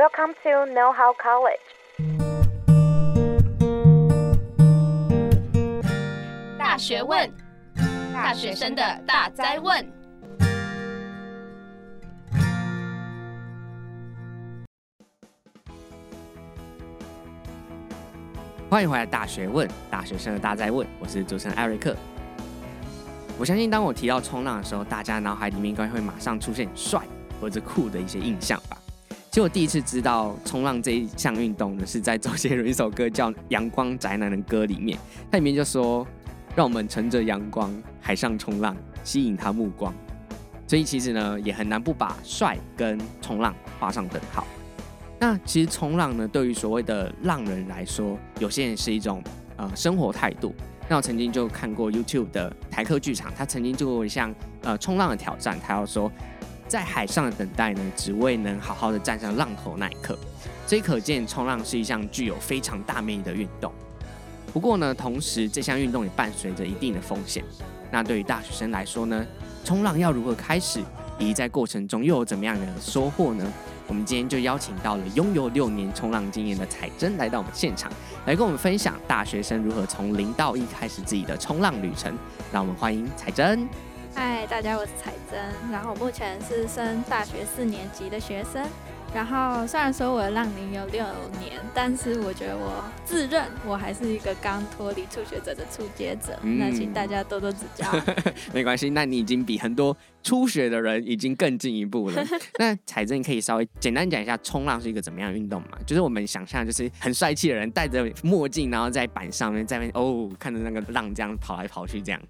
Welcome to Know How College。大学问，大学生的大灾问。欢迎回来，大学问，大学生的大灾问。我是主持人艾瑞克。我相信，当我提到冲浪的时候，大家脑海里面应该会马上出现帅或者酷的一些印象吧。其实我第一次知道冲浪这一项运动呢，是在周杰伦一首歌叫《阳光宅男》的歌里面，它里面就说：“让我们乘着阳光，海上冲浪，吸引他目光。”所以其实呢，也很难不把帅跟冲浪画上等号。那其实冲浪呢，对于所谓的浪人来说，有些人是一种呃生活态度。那我曾经就看过 YouTube 的台客剧场，他曾经做过一项呃冲浪的挑战，他要说。在海上的等待呢，只为能好好的站上浪头那一刻。所以可见，冲浪是一项具有非常大魅力的运动。不过呢，同时这项运动也伴随着一定的风险。那对于大学生来说呢，冲浪要如何开始，以及在过程中又有怎么样的收获呢？我们今天就邀请到了拥有六年冲浪经验的彩珍来到我们现场，来跟我们分享大学生如何从零到一开始自己的冲浪旅程。让我们欢迎彩珍。嗨，大家，我是彩珍，然后我目前是升大学四年级的学生。然后虽然说我的浪龄有六年，但是我觉得我自认我还是一个刚脱离初学者的初阶者。嗯、那请大家多多指教。没关系，那你已经比很多初学的人已经更进一步了。那彩珍，你可以稍微简单讲一下冲浪是一个怎么样的运动嘛？就是我们想象，就是很帅气的人戴着墨镜，然后在板上面在那边哦，看着那个浪这样跑来跑去这样。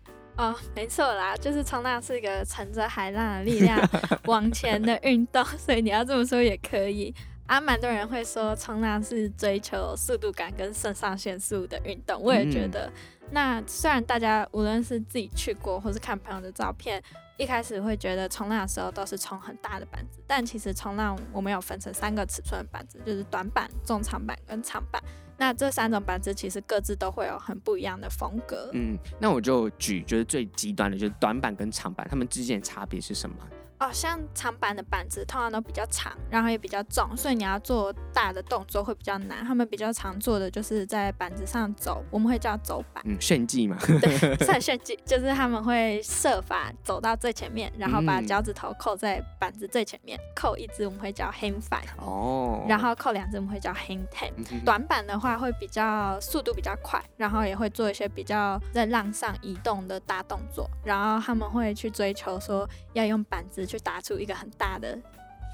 哦，没错啦，就是冲浪是一个乘着海浪的力量 往前的运动，所以你要这么说也可以。啊，蛮多人会说冲浪是追求速度感跟肾上腺素的运动，我也觉得。嗯、那虽然大家无论是自己去过，或是看朋友的照片，一开始会觉得冲浪的时候都是冲很大的板子，但其实冲浪我们有分成三个尺寸的板子，就是短板、中长板跟长板。那这三种板子其实各自都会有很不一样的风格。嗯，那我就举就是最极端的，就是短板跟长板，它们之间的差别是什么？哦，像长板的板子通常都比较长，然后也比较重，所以你要做大的动作会比较难。他们比较常做的就是在板子上走，我们会叫走板。嗯，炫技嘛。对，算炫技，就是他们会设法走到最前面，然后把脚趾头扣在板子最前面，嗯、扣一只我们会叫 hang five 哦，然后扣两只我们会叫 hang ten。嗯、短板的话会比较速度比较快，然后也会做一些比较在浪上移动的大动作，然后他们会去追求说要用板子。去打出一个很大的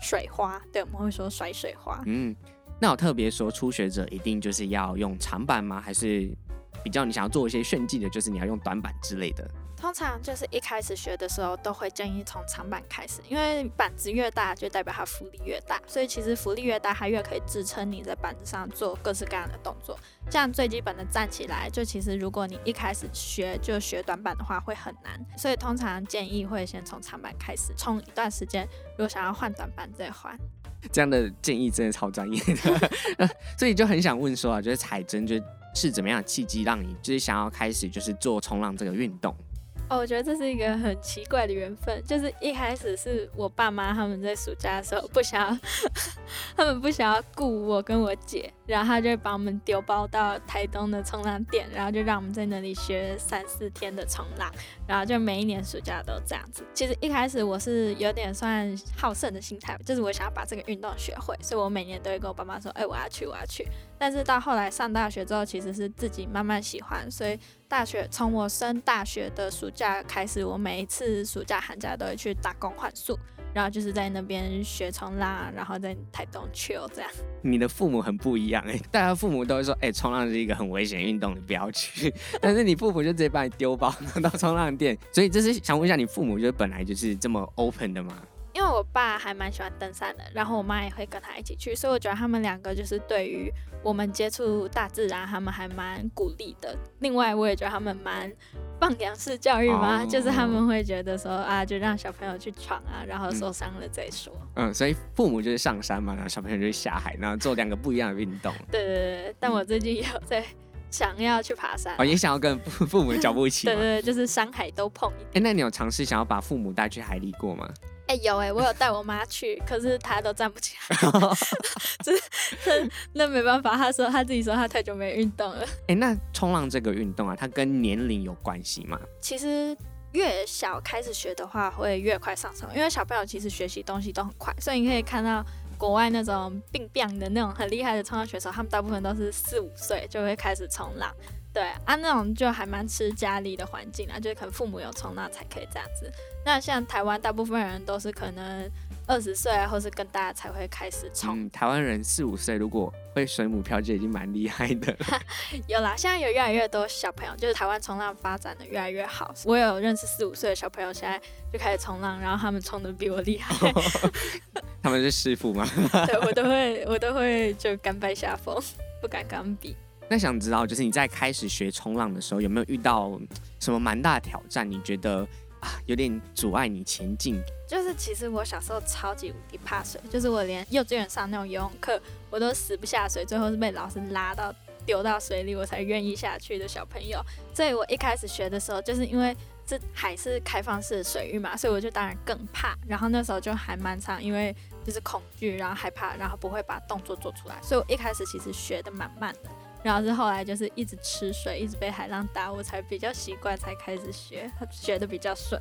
水花，对，我们会说甩水花。嗯，那我特别说初学者一定就是要用长板吗？还是比较你想要做一些炫技的，就是你要用短板之类的？通常就是一开始学的时候，都会建议从长板开始，因为板子越大，就代表它浮力越大，所以其实浮力越大，它越可以支撑你在板子上做各式各样的动作。这样最基本的站起来，就其实如果你一开始学就学短板的话，会很难。所以通常建议会先从长板开始，冲一段时间，如果想要换短板再换。这样的建议真的超专业的，所以就很想问说啊，就是彩珍就是怎么样契机让你就是想要开始就是做冲浪这个运动？哦，我觉得这是一个很奇怪的缘分，就是一开始是我爸妈他们在暑假的时候不想要，他们不想要雇我跟我姐，然后他就把我们丢包到台东的冲浪店，然后就让我们在那里学三四天的冲浪，然后就每一年暑假都这样子。其实一开始我是有点算好胜的心态，就是我想要把这个运动学会，所以我每年都会跟我爸妈说，哎，我要去，我要去。但是到后来上大学之后，其实是自己慢慢喜欢，所以大学从我升大学的暑假开始，我每一次暑假寒假都会去打工换宿，然后就是在那边学冲浪，然后在台东 chill 这样。你的父母很不一样哎、欸，大家父母都会说，哎、欸，冲浪是一个很危险运动，你不要去。但是你父母就直接把你丢包拿到冲浪店，所以这是想问一下，你父母就本来就是这么 open 的吗？因为我爸还蛮喜欢登山的，然后我妈也会跟他一起去，所以我觉得他们两个就是对于我们接触大自然，他们还蛮鼓励的。另外，我也觉得他们蛮放养式教育嘛，oh. 就是他们会觉得说啊，就让小朋友去闯啊，然后受伤了再说。嗯，所以父母就是上山嘛，然后小朋友就是下海，然后做两个不一样的运动。对对对，但我最近也有在想要去爬山，哦，也想要跟父父母的脚步一起。对，对对，就是山海都碰一点。哎，那你有尝试想要把父母带去海里过吗？哎、欸，有哎、欸，我有带我妈去，可是她都站不起来，这这那那没办法，她说她自己说她太久没运动了。哎、欸，那冲浪这个运动啊，它跟年龄有关系吗？其实越小开始学的话，会越快上手，因为小朋友其实学习东西都很快，所以你可以看到国外那种病病的那种很厉害的冲浪选手，他们大部分都是四五岁就会开始冲浪。对啊，那种就还蛮吃家里的环境啊，就是可能父母有冲浪才可以这样子。那像台湾大部分人都是可能二十岁啊，或是更大才会开始冲。嗯，台湾人四五岁如果会水母漂就已经蛮厉害的了。有啦，现在有越来越多小朋友，就是台湾冲浪发展的越来越好。我有认识四五岁的小朋友，现在就开始冲浪，然后他们冲的比我厉害。他们是师傅吗？对，我都会，我都会就甘拜下风，不敢跟他们比。那想知道，就是你在开始学冲浪的时候，有没有遇到什么蛮大的挑战？你觉得啊，有点阻碍你前进？就是其实我小时候超级无敌怕水，就是我连幼稚园上那种游泳课，我都死不下水，最后是被老师拉到丢到水里，我才愿意下去的小朋友。所以我一开始学的时候，就是因为这海是开放式的水域嘛，所以我就当然更怕。然后那时候就还蛮常，因为就是恐惧，然后害怕，然后不会把动作做出来，所以我一开始其实学的蛮慢的。然后是后来就是一直吃水，一直被海浪打，我才比较习惯，才开始学，学的比较顺。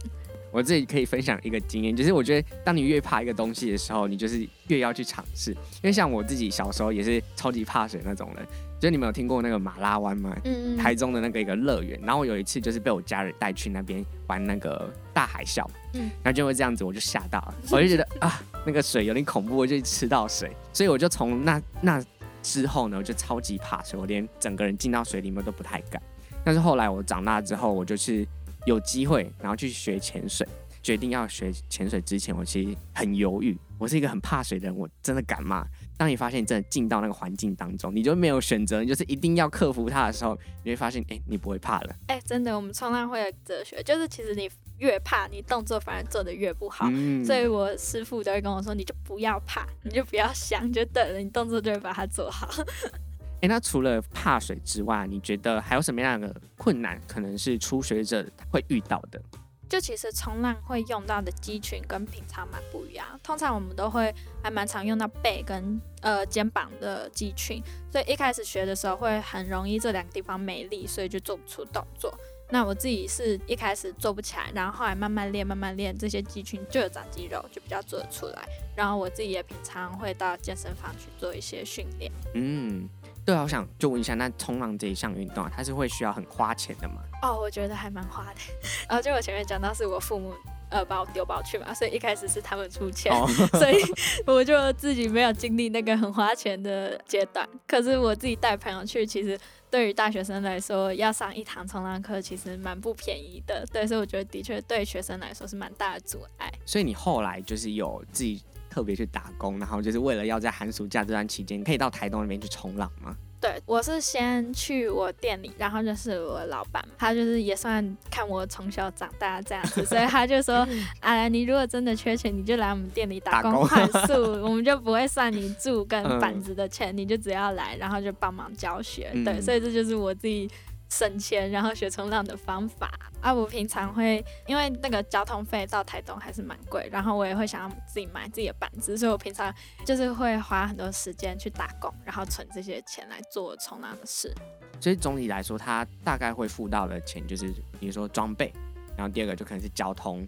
我自己可以分享一个经验，就是我觉得当你越怕一个东西的时候，你就是越要去尝试。因为像我自己小时候也是超级怕水那种人，就是你们有听过那个马拉湾吗？嗯嗯。台中的那个一个乐园，然后我有一次就是被我家人带去那边玩那个大海啸，嗯，然后就会这样子，我就吓到了，我就觉得啊，那个水有点恐怖，我就吃到水，所以我就从那那。之后呢，我就超级怕水，我连整个人进到水里面都不太敢。但是后来我长大之后，我就是有机会，然后去学潜水。决定要学潜水之前，我其实很犹豫。我是一个很怕水的人，我真的敢吗？当你发现你真的进到那个环境当中，你就没有选择，你就是一定要克服它的时候，你会发现，哎，你不会怕了。哎，真的，我们冲浪会有哲学，就是其实你越怕，你动作反而做的越不好。嗯。所以我师傅都会跟我说，你就不要怕，你就不要想，就对了，你动作就会把它做好。哎，那除了怕水之外，你觉得还有什么样的困难，可能是初学者会遇到的？就其实冲浪会用到的肌群跟平常蛮不一样，通常我们都会还蛮常用到背跟呃肩膀的肌群，所以一开始学的时候会很容易这两个地方没力，所以就做不出动作。那我自己是一开始做不起来，然后后来慢慢练慢慢练，这些肌群就有长肌肉，就比较做得出来。然后我自己也平常会到健身房去做一些训练。嗯。对啊，我想就问一下，那冲浪这一项运动啊，它是会需要很花钱的吗？哦，我觉得还蛮花的。然后就我前面讲到，是我父母呃把我丢包去嘛，所以一开始是他们出钱，哦、所以我就自己没有经历那个很花钱的阶段。可是我自己带朋友去，其实对于大学生来说，要上一堂冲浪课其实蛮不便宜的。对，所以我觉得的确对学生来说是蛮大的阻碍。所以你后来就是有自己。特别去打工，然后就是为了要在寒暑假这段期间可以到台东那边去冲浪吗？对，我是先去我店里，然后就是我老板，他就是也算看我从小长大这样子，所以他就说：“啊，你如果真的缺钱，你就来我们店里打工换宿，我们就不会算你住跟板子的钱，嗯、你就只要来，然后就帮忙教学。”对，所以这就是我自己。省钱，然后学冲浪的方法啊！我平常会因为那个交通费到台东还是蛮贵，然后我也会想要自己买自己的板子，所以我平常就是会花很多时间去打工，然后存这些钱来做冲浪的事。所以总体来说，他大概会付到的钱就是，比如说装备，然后第二个就可能是交通。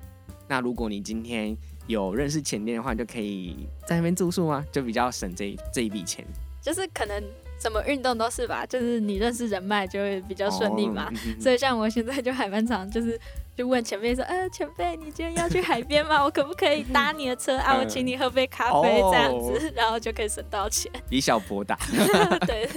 那如果你今天有认识前店的话，你就可以在那边住宿吗？就比较省这这一笔钱。就是可能。什么运动都是吧，就是你认识人脉就会比较顺利嘛。Oh. 所以像我现在就还蛮常，就是就问前辈说，呃，前辈你今天要去海边吗？我可不可以搭你的车啊？我请你喝杯咖啡这样子，oh. 然后就可以省到钱。以小博大。对。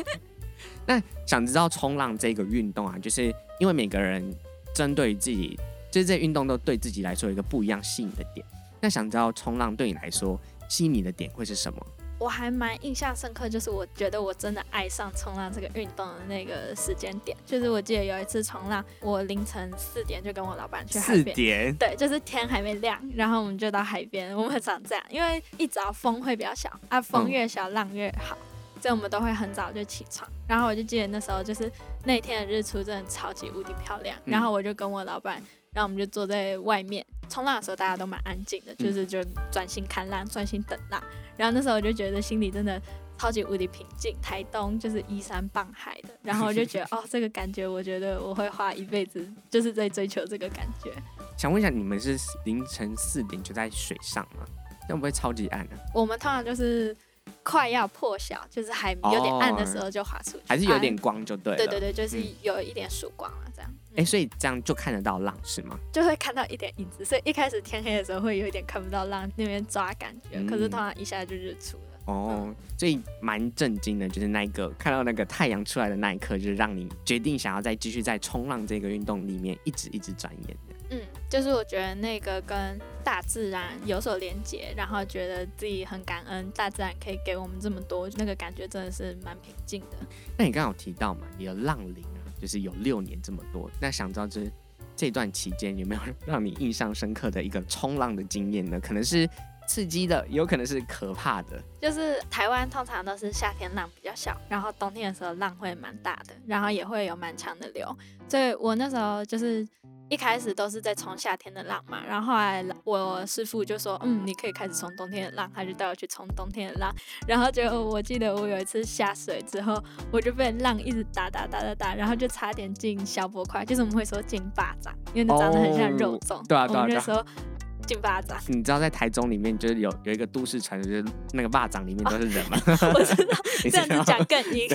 那想知道冲浪这个运动啊，就是因为每个人针对自己，就是这运动都对自己来说有一个不一样吸引的点。那想知道冲浪对你来说吸引你的点会是什么？我还蛮印象深刻，就是我觉得我真的爱上冲浪这个运动的那个时间点，就是我记得有一次冲浪，我凌晨四点就跟我老板去海边，四点，对，就是天还没亮，然后我们就到海边，我们很常这样，因为一早风会比较小，啊，风越小浪越好，所以我们都会很早就起床，然后我就记得那时候就是那天的日出真的超级无敌漂亮，然后我就跟我老板然后我们就坐在外面冲浪的时候，大家都蛮安静的，就是就专心看浪，专心等浪。然后那时候我就觉得心里真的超级无敌平静。台东就是依山傍海的，然后我就觉得 哦，这个感觉，我觉得我会花一辈子就是在追求这个感觉。想问一下，你们是凌晨四点就在水上吗？会不会超级暗呢？我们通常就是快要破晓，就是还有点暗的时候就划出去，还是有点光就对了。对对对，就是有一点曙光了。哎、欸，所以这样就看得到浪是吗？就会看到一点影子，所以一开始天黑的时候会有一点看不到浪那边抓感觉，嗯、可是突然一下就日出了。哦，嗯、所以蛮震惊的，就是那一个看到那个太阳出来的那一刻，就是让你决定想要再继续在冲浪这个运动里面一直一直钻研的。嗯，就是我觉得那个跟大自然有所连接，然后觉得自己很感恩大自然可以给我们这么多，那个感觉真的是蛮平静的。那你刚刚有提到嘛，你的浪龄啊，就是有六年这么多，那想知道就是这段期间有没有让你印象深刻的一个冲浪的经验呢？可能是刺激的，有可能是可怕的。就是台湾通常都是夏天浪比较小，然后冬天的时候浪会蛮大的，然后也会有蛮强的流，所以我那时候就是。一开始都是在冲夏天的浪嘛，然后后来我师傅就说，嗯，你可以开始冲冬天的浪，他就带我去冲冬天的浪，然后就我记得我有一次下水之后，我就被浪一直打打打打打，然后就差点进消波块，就是我们会说进巴掌，因为那长得很像肉粽。哦，对啊对啊对啊，我们就说进巴掌。你知道在台中里面就是有有一个都市传说，就是那个巴掌里面都是人吗？哦、我知道，这样子讲更阴。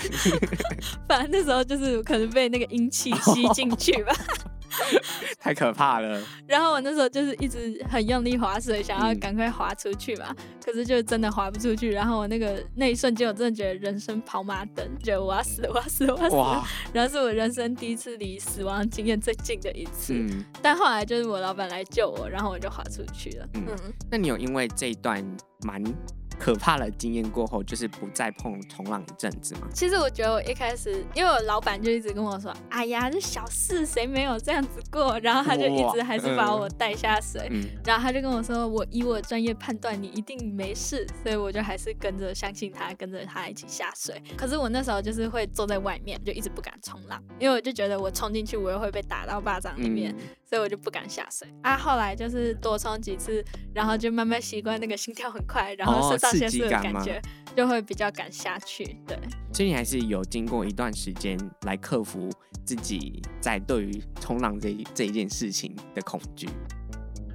反正那时候就是可能被那个阴气吸进去吧。哦 太可怕了！然后我那时候就是一直很用力划水，想要赶快划出去嘛，嗯、可是就真的划不出去。然后我那个那一瞬间，我真的觉得人生跑马灯，觉得我要死，我要死，我要死。哇！然后是我人生第一次离死亡经验最近的一次。嗯。但后来就是我老板来救我，然后我就划出去了。嗯。嗯，那你有因为这一段蛮可怕的经验过后，就是不再碰冲浪一阵子嘛？其实我觉得我一开始，因为我老板就一直跟我说：“哎呀，这小事，谁没有这样子过？”然后他就一直还是把我带下水。嗯、然后他就跟我说：“我以我专业判断，你一定没事。”所以我就还是跟着相信他，跟着他一起下水。可是我那时候就是会坐在外面，就一直不敢冲浪，因为我就觉得我冲进去，我又会被打到巴掌里面，嗯、所以我就不敢下水。啊，后来就是多冲几次，然后就慢慢习惯那个心跳很快，然后身上。刺激感觉？就会比较敢下去，对。所以你还是有经过一段时间来克服自己在对于冲浪这这一件事情的恐惧。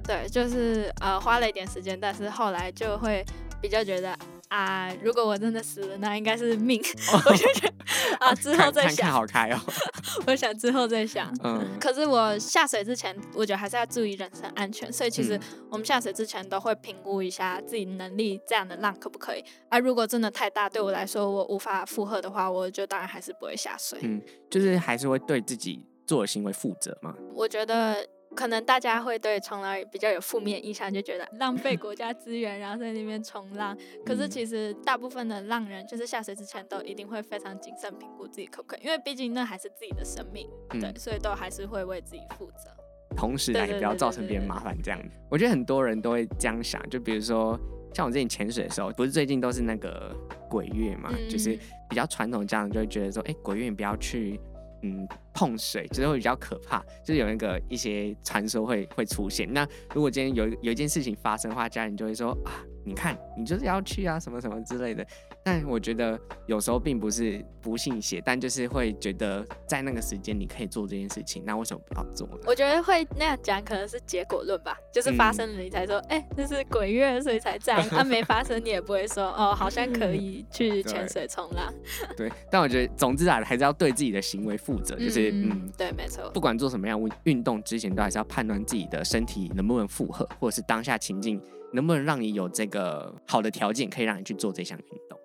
对，就是呃花了一点时间，但是后来就会比较觉得。啊！如果我真的死了，那应该是命。Oh. 我就觉得啊，之后再想。看看好开哦。我想之后再想。嗯。可是我下水之前，我觉得还是要注意人身安全。所以其实我们下水之前都会评估一下自己能力，这样的浪可不可以？啊，如果真的太大，对我来说我无法负荷的话，我就当然还是不会下水。嗯，就是还是会对自己做的行为负责嘛。我觉得。可能大家会对冲浪比较有负面印象，就觉得浪费国家资源，然后在那边冲浪。可是其实大部分的浪人，就是下水之前都一定会非常谨慎评估自己可不可以，因为毕竟那还是自己的生命，对，所以都还是会为自己负责。同时呢，也不要造成别人麻烦。这样，我觉得很多人都会这样想，就比如说像我之前潜水的时候，不是最近都是那个鬼月嘛，就是比较传统，这样就会觉得说，哎，鬼月你不要去。嗯，碰水就是会比较可怕，就是有那个一些传说会会出现。那如果今天有有一件事情发生的话，家人就会说啊。你看，你就是要去啊，什么什么之类的。但我觉得有时候并不是不信邪，但就是会觉得在那个时间你可以做这件事情，那为什么不要做呢？我觉得会那样讲，可能是结果论吧，就是发生了你才说，哎、嗯，这、欸、是鬼月，所以才这样。它没发生，你也不会说，哦，好像可以 去潜水冲浪。对，但我觉得总之啊，还是要对自己的行为负责，就是嗯，嗯，对，没错。不管做什么样运运动之前，都还是要判断自己的身体能不能负荷，或者是当下情境。能不能让你有这个好的条件，可以让你去做这项运动？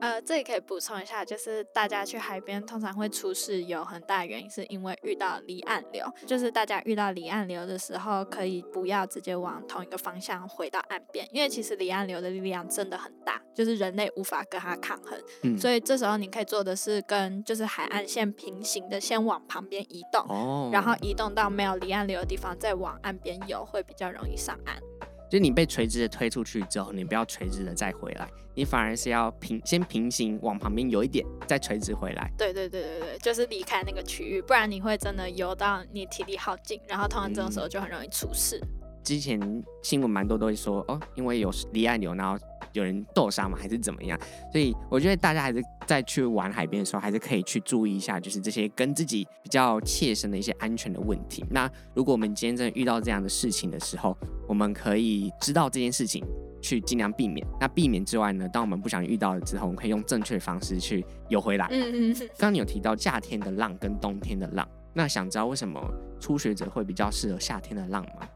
呃，这里可以补充一下，就是大家去海边通常会出事，有很大原因是因为遇到离岸流。就是大家遇到离岸流的时候，可以不要直接往同一个方向回到岸边，因为其实离岸流的力量真的很大，就是人类无法跟它抗衡。嗯，所以这时候你可以做的是跟就是海岸线平行的，先往旁边移动，哦，然后移动到没有离岸流的地方，再往岸边游，会比较容易上岸。就你被垂直的推出去之后，你不要垂直的再回来，你反而是要平先平行往旁边游一点，再垂直回来。对对对对对，就是离开那个区域，不然你会真的游到你体力耗尽，然后通常这种时候就很容易出事。嗯之前新闻蛮多都会说哦，因为有离岸流，然后有人受伤嘛，还是怎么样？所以我觉得大家还是在去玩海边的时候，还是可以去注意一下，就是这些跟自己比较切身的一些安全的问题。那如果我们今天真的遇到这样的事情的时候，我们可以知道这件事情，去尽量避免。那避免之外呢，当我们不想遇到了之后，我们可以用正确的方式去游回来。嗯嗯。刚刚你有提到夏天的浪跟冬天的浪，那想知道为什么初学者会比较适合夏天的浪吗？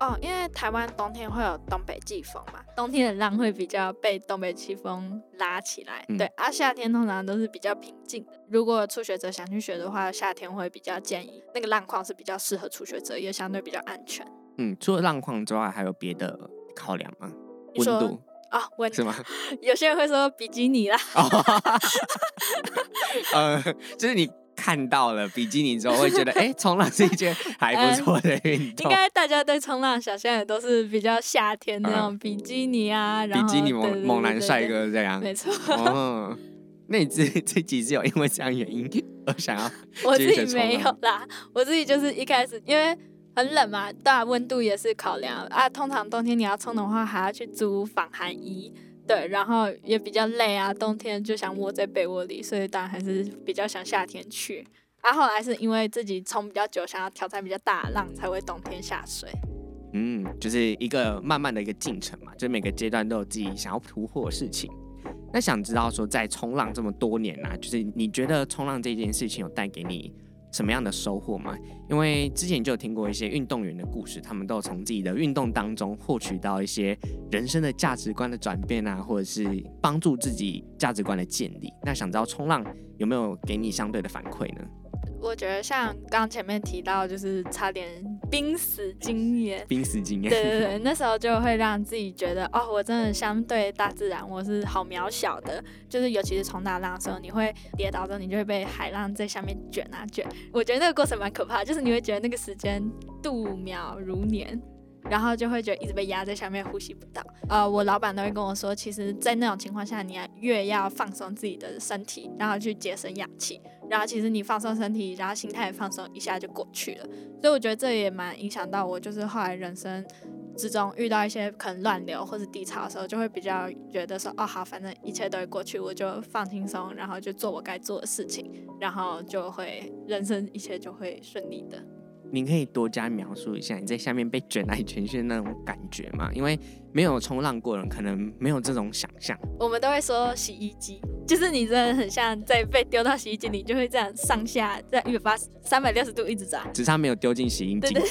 哦，因为台湾冬天会有东北季风嘛，冬天的浪会比较被东北季风拉起来。嗯、对，而、啊、夏天通常都是比较平静的。如果初学者想去学的话，夏天会比较建议那个浪况是比较适合初学者，也相对比较安全。嗯，除了浪况之外，还有别的考量吗？温度啊，温、哦、是吗？有些人会说比基尼啦。呃，就是你。看到了比基尼之后，会觉得哎，冲浪是一件还不错的运动。应该大家对冲浪想象的都是比较夏天那种比基尼啊，然后比基尼猛猛男帅哥这样。没错。哦，那你自自己是有因为这样原因而想要？我自己没有啦，我自己就是一开始因为很冷嘛，当然温度也是考量啊。通常冬天你要冲的话，还要去租防寒衣。对，然后也比较累啊，冬天就想窝在被窝里，所以当然还是比较想夏天去。啊，后来是因为自己冲比较久，想要挑战比较大的浪，才会冬天下水。嗯，就是一个慢慢的一个进程嘛，就每个阶段都有自己想要突破的事情。那想知道说，在冲浪这么多年啊，就是你觉得冲浪这件事情有带给你什么样的收获吗？因为之前就有听过一些运动员的故事，他们都有从自己的运动当中获取到一些人生的价值观的转变啊，或者是帮助自己价值观的建立。那想知道冲浪有没有给你相对的反馈呢？我觉得像刚前面提到，就是差点濒死经验，濒死经验，对对对，那时候就会让自己觉得，哦，我真的相对大自然，我是好渺小的。就是尤其是冲大浪的时候，你会跌倒之后，你就会被海浪在下面卷啊卷。我觉得那个过程蛮可怕，就是你会觉得那个时间度秒如年。然后就会觉得一直被压在下面，呼吸不到。呃，我老板都会跟我说，其实，在那种情况下，你越要放松自己的身体，然后去节省氧气。然后其实你放松身体，然后心态放松，一下就过去了。所以我觉得这也蛮影响到我，就是后来人生之中遇到一些可能乱流或者低潮的时候，就会比较觉得说，哦，好，反正一切都会过去，我就放轻松，然后就做我该做的事情，然后就会人生一切就会顺利的。你可以多加描述一下你在下面被卷来卷去的那种感觉吗？因为没有冲浪过的人可能没有这种想象。我们都会说洗衣机，就是你真的很像在被丢到洗衣机里，就会这样上下在一百八十三百六十度一直转，只差没有丢进洗衣机。对，对，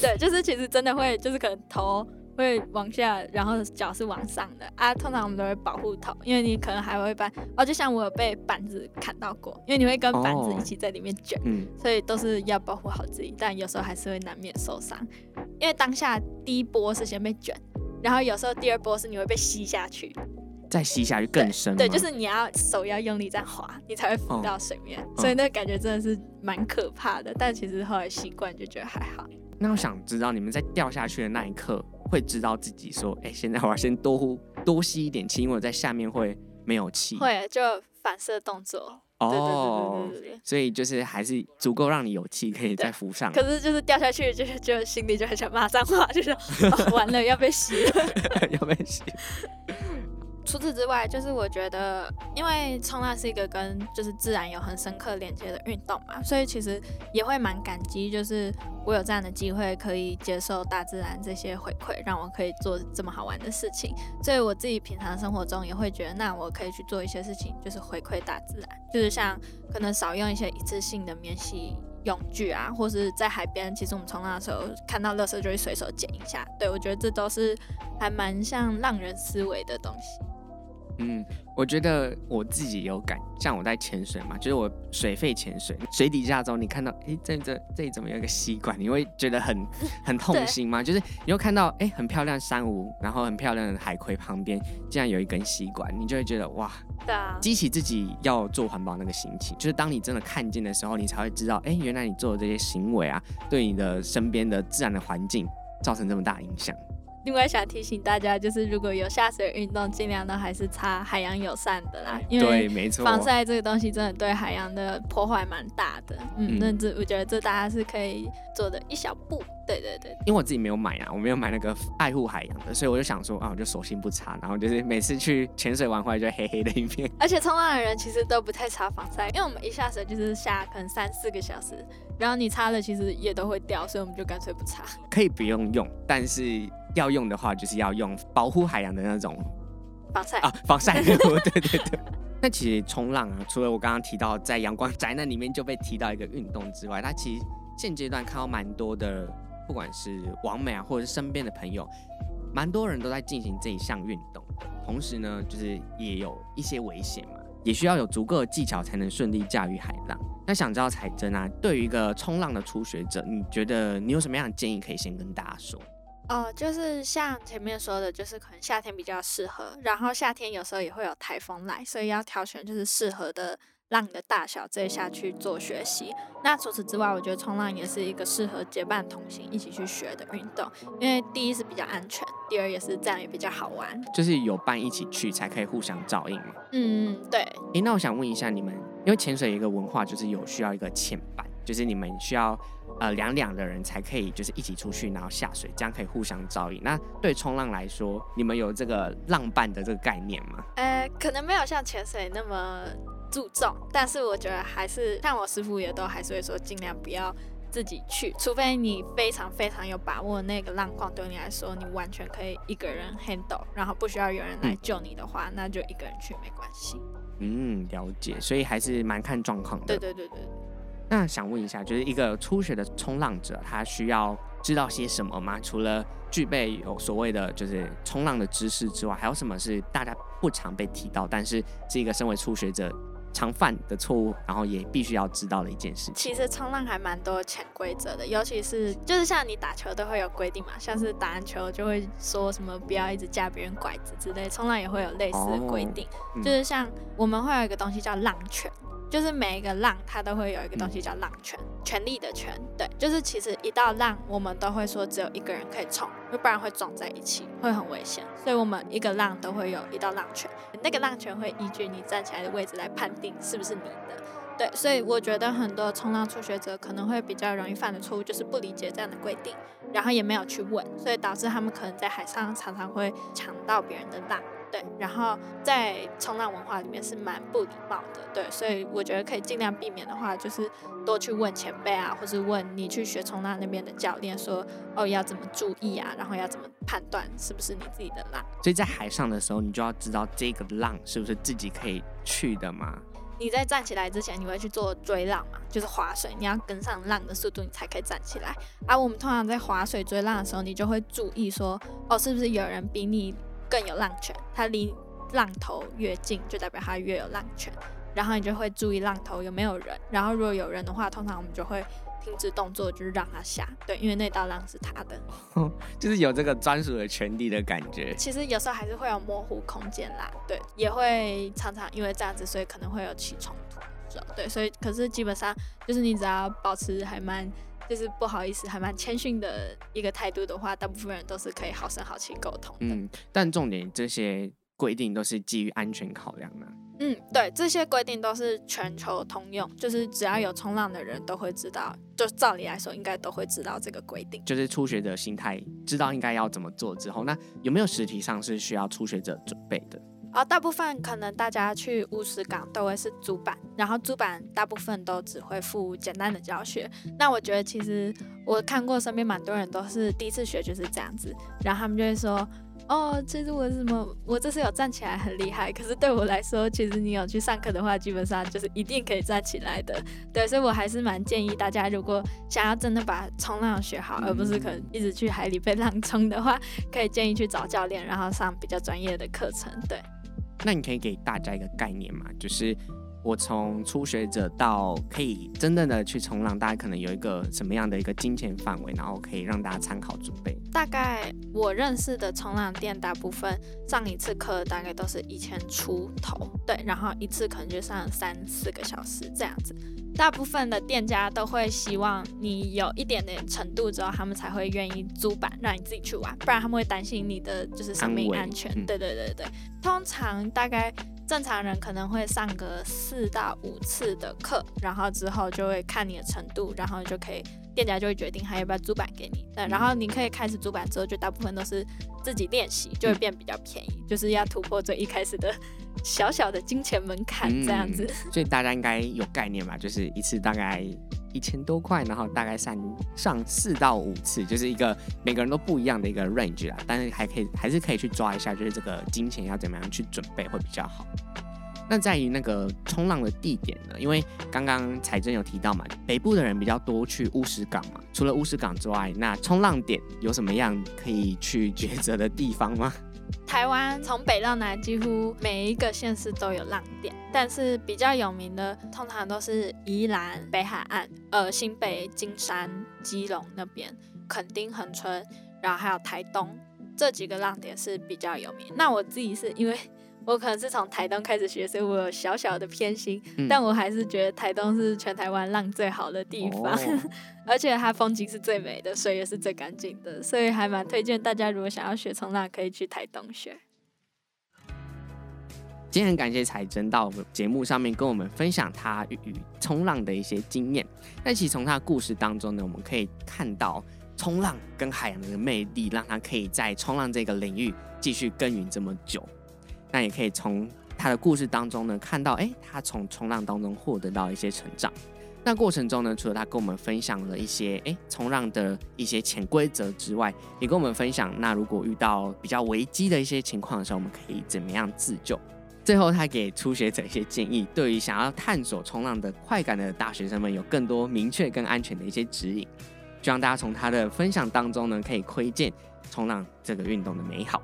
对，就是其实真的会，就是可能头。会往下，然后脚是往上的啊。通常我们都会保护头，因为你可能还会把哦，就像我有被板子砍到过，因为你会跟板子一起在里面卷，哦嗯、所以都是要保护好自己。但有时候还是会难免受伤，因为当下第一波是先被卷，然后有时候第二波是你会被吸下去，再吸下去更深。对，就是你要手要用力再滑，你才会浮到水面。哦、所以那个感觉真的是蛮可怕的。但其实后来习惯就觉得还好。那我想知道你们在掉下去的那一刻。会知道自己说，哎、欸，现在我要先多呼多吸一点气，因为我在下面会没有气。会就反射动作。哦，对对对对对，所以就是还是足够让你有气可以再浮上。可是就是掉下去，就是就心里就很想骂脏话，就是、哦、完了要被吸了，要被吸。除此之外，就是我觉得，因为冲浪是一个跟就是自然有很深刻连接的运动嘛，所以其实也会蛮感激，就是我有这样的机会可以接受大自然这些回馈，让我可以做这么好玩的事情。所以我自己平常生活中也会觉得，那我可以去做一些事情，就是回馈大自然，就是像可能少用一些一次性的免洗用具啊，或是在海边，其实我们冲浪的时候看到垃圾就会随手捡一下。对，我觉得这都是还蛮像浪人思维的东西。嗯，我觉得我自己有感，像我在潜水嘛，就是我水肺潜水，水底下之后你看到，哎，这这这里怎么有一个吸管？你会觉得很很痛心吗？就是你会看到，哎，很漂亮珊瑚，然后很漂亮的海葵旁边竟然有一根吸管，你就会觉得哇，对啊，激起自己要做环保那个心情。就是当你真的看见的时候，你才会知道，哎，原来你做的这些行为啊，对你的身边的自然的环境造成这么大影响。另外想提醒大家，就是如果有下水运动，尽量都还是擦海洋友善的啦，因为没错，防晒这个东西真的对海洋的破坏蛮大的。嗯，那这我觉得这大家是可以做的一小步。对对对，因为我自己没有买啊，我没有买那个爱护海洋的，所以我就想说啊，我就索性不擦，然后就是每次去潜水玩回来就黑黑的一片。而且冲浪的人其实都不太擦防晒，因为我们一下水就是下可能三四个小时，然后你擦了其实也都会掉，所以我们就干脆不擦。可以不用用，但是要用的话就是要用保护海洋的那种防晒啊，防晒。对对对。那其实冲浪啊，除了我刚刚提到在阳光宅男里面就被提到一个运动之外，它其实现阶段看到蛮多的。不管是网美啊，或者是身边的朋友，蛮多人都在进行这一项运动。同时呢，就是也有一些危险嘛，也需要有足够的技巧才能顺利驾驭海浪。那想知道彩珍啊，对于一个冲浪的初学者，你觉得你有什么样的建议可以先跟大家说？哦，就是像前面说的，就是可能夏天比较适合，然后夏天有时候也会有台风来，所以要挑选就是适合的。浪的大小，这下去做学习。那除此之外，我觉得冲浪也是一个适合结伴同行一起去学的运动，因为第一是比较安全，第二也是这样也比较好玩。就是有伴一起去，才可以互相照应嘛。嗯，对。诶，那我想问一下你们，因为潜水一个文化就是有需要一个潜伴，就是你们需要呃两两的人才可以就是一起出去，然后下水，这样可以互相照应。那对冲浪来说，你们有这个浪伴的这个概念吗？呃，可能没有像潜水那么。注重，但是我觉得还是像我师傅也都还是会说，尽量不要自己去，除非你非常非常有把握那个浪况对你来说，你完全可以一个人 handle，然后不需要有人来救你的话，嗯、那就一个人去没关系。嗯，了解，所以还是蛮看状况的。对对对对。那想问一下，就是一个初学的冲浪者，他需要知道些什么吗？除了具备有所谓的就是冲浪的知识之外，还有什么是大家不常被提到，但是是一个身为初学者常犯的错误，然后也必须要知道的一件事情。其实冲浪还蛮多潜规则的，尤其是就是像你打球都会有规定嘛，像是打篮球就会说什么不要一直架别人拐子之类，冲浪也会有类似的规定，哦嗯、就是像我们会有一个东西叫浪权。就是每一个浪，它都会有一个东西叫浪权，权力的权。对，就是其实一道浪，我们都会说只有一个人可以冲，要不然会撞在一起，会很危险。所以我们一个浪都会有一道浪权，那个浪权会依据你站起来的位置来判定是不是你的。对，所以我觉得很多冲浪初学者可能会比较容易犯的错误，就是不理解这样的规定，然后也没有去问，所以导致他们可能在海上常常会抢到别人的浪。对，然后在冲浪文化里面是蛮不礼貌的，对，所以我觉得可以尽量避免的话，就是多去问前辈啊，或是问你去学冲浪那边的教练说，哦，要怎么注意啊，然后要怎么判断是不是你自己的浪。所以在海上的时候，你就要知道这个浪是不是自己可以去的吗？你在站起来之前，你会去做追浪嘛，就是划水，你要跟上浪的速度，你才可以站起来。而我们通常在划水追浪的时候，你就会注意说，哦，是不是有人比你更有浪权，它离浪头越近，就代表它越有浪权。然后你就会注意浪头有没有人，然后如果有人的话，通常我们就会停止动作，就是让他下。对，因为那道浪是他的，就是有这个专属的权利的感觉。其实有时候还是会有模糊空间啦，对，也会常常因为这样子，所以可能会有起冲突，对，所以可是基本上就是你只要保持还蛮。就是不好意思，还蛮谦逊的一个态度的话，大部分人都是可以好声好气沟通的。嗯，但重点这些规定都是基于安全考量的。嗯，对，这些规定都是全球通用，就是只要有冲浪的人都会知道，就照理来说应该都会知道这个规定。就是初学者心态知道应该要怎么做之后，那有没有实体上是需要初学者准备的？哦，大部分可能大家去乌石港都会是租板，然后租板大部分都只会附简单的教学。那我觉得其实我看过身边蛮多人都是第一次学就是这样子，然后他们就会说，哦，其实我什么，我这次有站起来很厉害，可是对我来说，其实你有去上课的话，基本上就是一定可以站起来的。对，所以我还是蛮建议大家，如果想要真的把冲浪学好，而不是可能一直去海里被 浪冲的话，可以建议去找教练，然后上比较专业的课程。对。那你可以给大家一个概念嘛，就是我从初学者到可以真正的去冲浪，大家可能有一个什么样的一个金钱范围，然后可以让大家参考准备。大概我认识的冲浪店，大部分上一次课大概都是一千出头，对，然后一次可能就上三四个小时这样子。大部分的店家都会希望你有一点点程度之后，他们才会愿意租板让你自己去玩，不然他们会担心你的就是生命安全。嗯、对对对对，通常大概正常人可能会上个四到五次的课，然后之后就会看你的程度，然后就可以店家就会决定还要不要租板给你。那，然后你可以开始租板之后，就大部分都是自己练习，就会变比较便宜，就是要突破最一开始的。小小的金钱门槛这样子，嗯，所以大家应该有概念吧？就是一次大概一千多块，然后大概上上四到五次，就是一个每个人都不一样的一个 range 啦。但是还可以还是可以去抓一下，就是这个金钱要怎么样去准备会比较好。那在于那个冲浪的地点呢？因为刚刚彩珍有提到嘛，北部的人比较多去乌石港嘛。除了乌石港之外，那冲浪点有什么样可以去抉择的地方吗？台湾从北到南，几乎每一个县市都有浪点，但是比较有名的，通常都是宜兰北海岸、呃新北、金山、基隆那边、垦丁、恒春，然后还有台东这几个浪点是比较有名。那我自己是因为。我可能是从台东开始学，所以我有小小的偏心，嗯、但我还是觉得台东是全台湾浪最好的地方，哦、而且它风景是最美的，水也是最干净的，所以还蛮推荐大家，如果想要学冲浪，可以去台东学。今天很感谢彩珍到节目上面跟我们分享她与冲浪的一些经验。那其实从她的故事当中呢，我们可以看到冲浪跟海洋的魅力，让她可以在冲浪这个领域继续耕耘这么久。那也可以从他的故事当中呢，看到，哎，他从冲浪当中获得到一些成长。那过程中呢，除了他跟我们分享了一些，哎，冲浪的一些潜规则之外，也跟我们分享，那如果遇到比较危机的一些情况的时候，我们可以怎么样自救？最后，他给初学者一些建议，对于想要探索冲浪的快感的大学生们，有更多明确跟安全的一些指引。希望大家从他的分享当中呢，可以窥见冲浪这个运动的美好。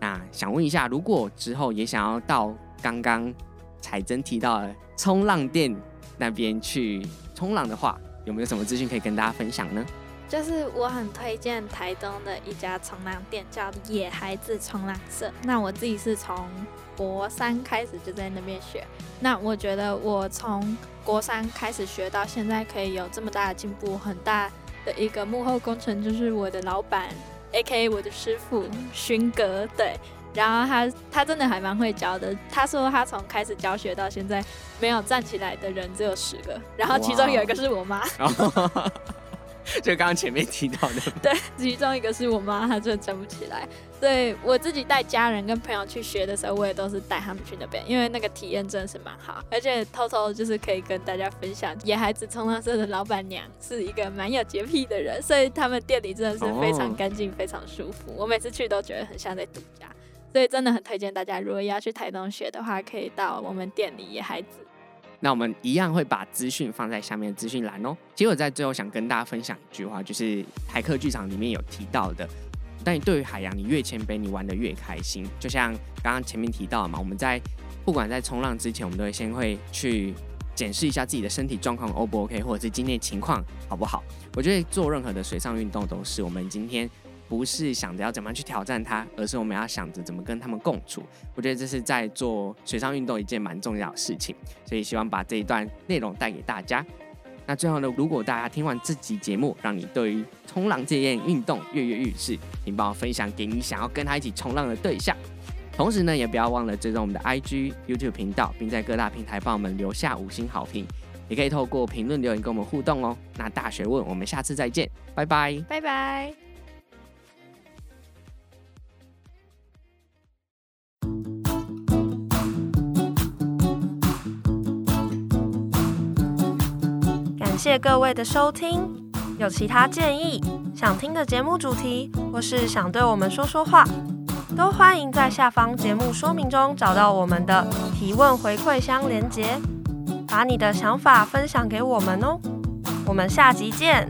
那想问一下，如果之后也想要到刚刚彩珍提到的冲浪店那边去冲浪的话，有没有什么资讯可以跟大家分享呢？就是我很推荐台东的一家冲浪店，叫野孩子冲浪社。那我自己是从国三开始就在那边学。那我觉得我从国三开始学到现在，可以有这么大的进步，很大的一个幕后工程就是我的老板。A.K.A 我的师傅勋哥，对，然后他他真的还蛮会教的。他说他从开始教学到现在，没有站起来的人只有十个，然后其中有一个是我妈。Wow. 就刚刚前面提到的，对，其中一个是我妈，她真的站不起来。对，我自己带家人跟朋友去学的时候，我也都是带他们去那边，因为那个体验真的是蛮好，而且偷偷就是可以跟大家分享，野孩子冲浪社的老板娘是一个蛮有洁癖的人，所以他们店里真的是非常干净，非常舒服。我每次去都觉得很像在度假，所以真的很推荐大家，如果要去台东学的话，可以到我们店里野孩子。那我们一样会把资讯放在下面的资讯栏哦。其实我在最后想跟大家分享一句话，就是台客剧场里面有提到的：但你对于海洋，你越谦卑，你玩得越开心。就像刚刚前面提到嘛，我们在不管在冲浪之前，我们都会先会去检视一下自己的身体状况 O 不 OK，或者是今天情况好不好。我觉得做任何的水上运动都是我们今天。不是想着要怎么样去挑战它，而是我们要想着怎么跟他们共处。我觉得这是在做水上运动一件蛮重要的事情，所以希望把这一段内容带给大家。那最后呢，如果大家听完这集节目，让你对于冲浪这件运动跃跃欲试，请帮我分享给你想要跟他一起冲浪的对象。同时呢，也不要忘了追踪我们的 IG、YouTube 频道，并在各大平台帮我们留下五星好评。也可以透过评论留言跟我们互动哦。那大学问，我们下次再见，拜拜，拜拜。谢各位的收听，有其他建议、想听的节目主题，或是想对我们说说话，都欢迎在下方节目说明中找到我们的提问回馈箱连接，把你的想法分享给我们哦。我们下集见。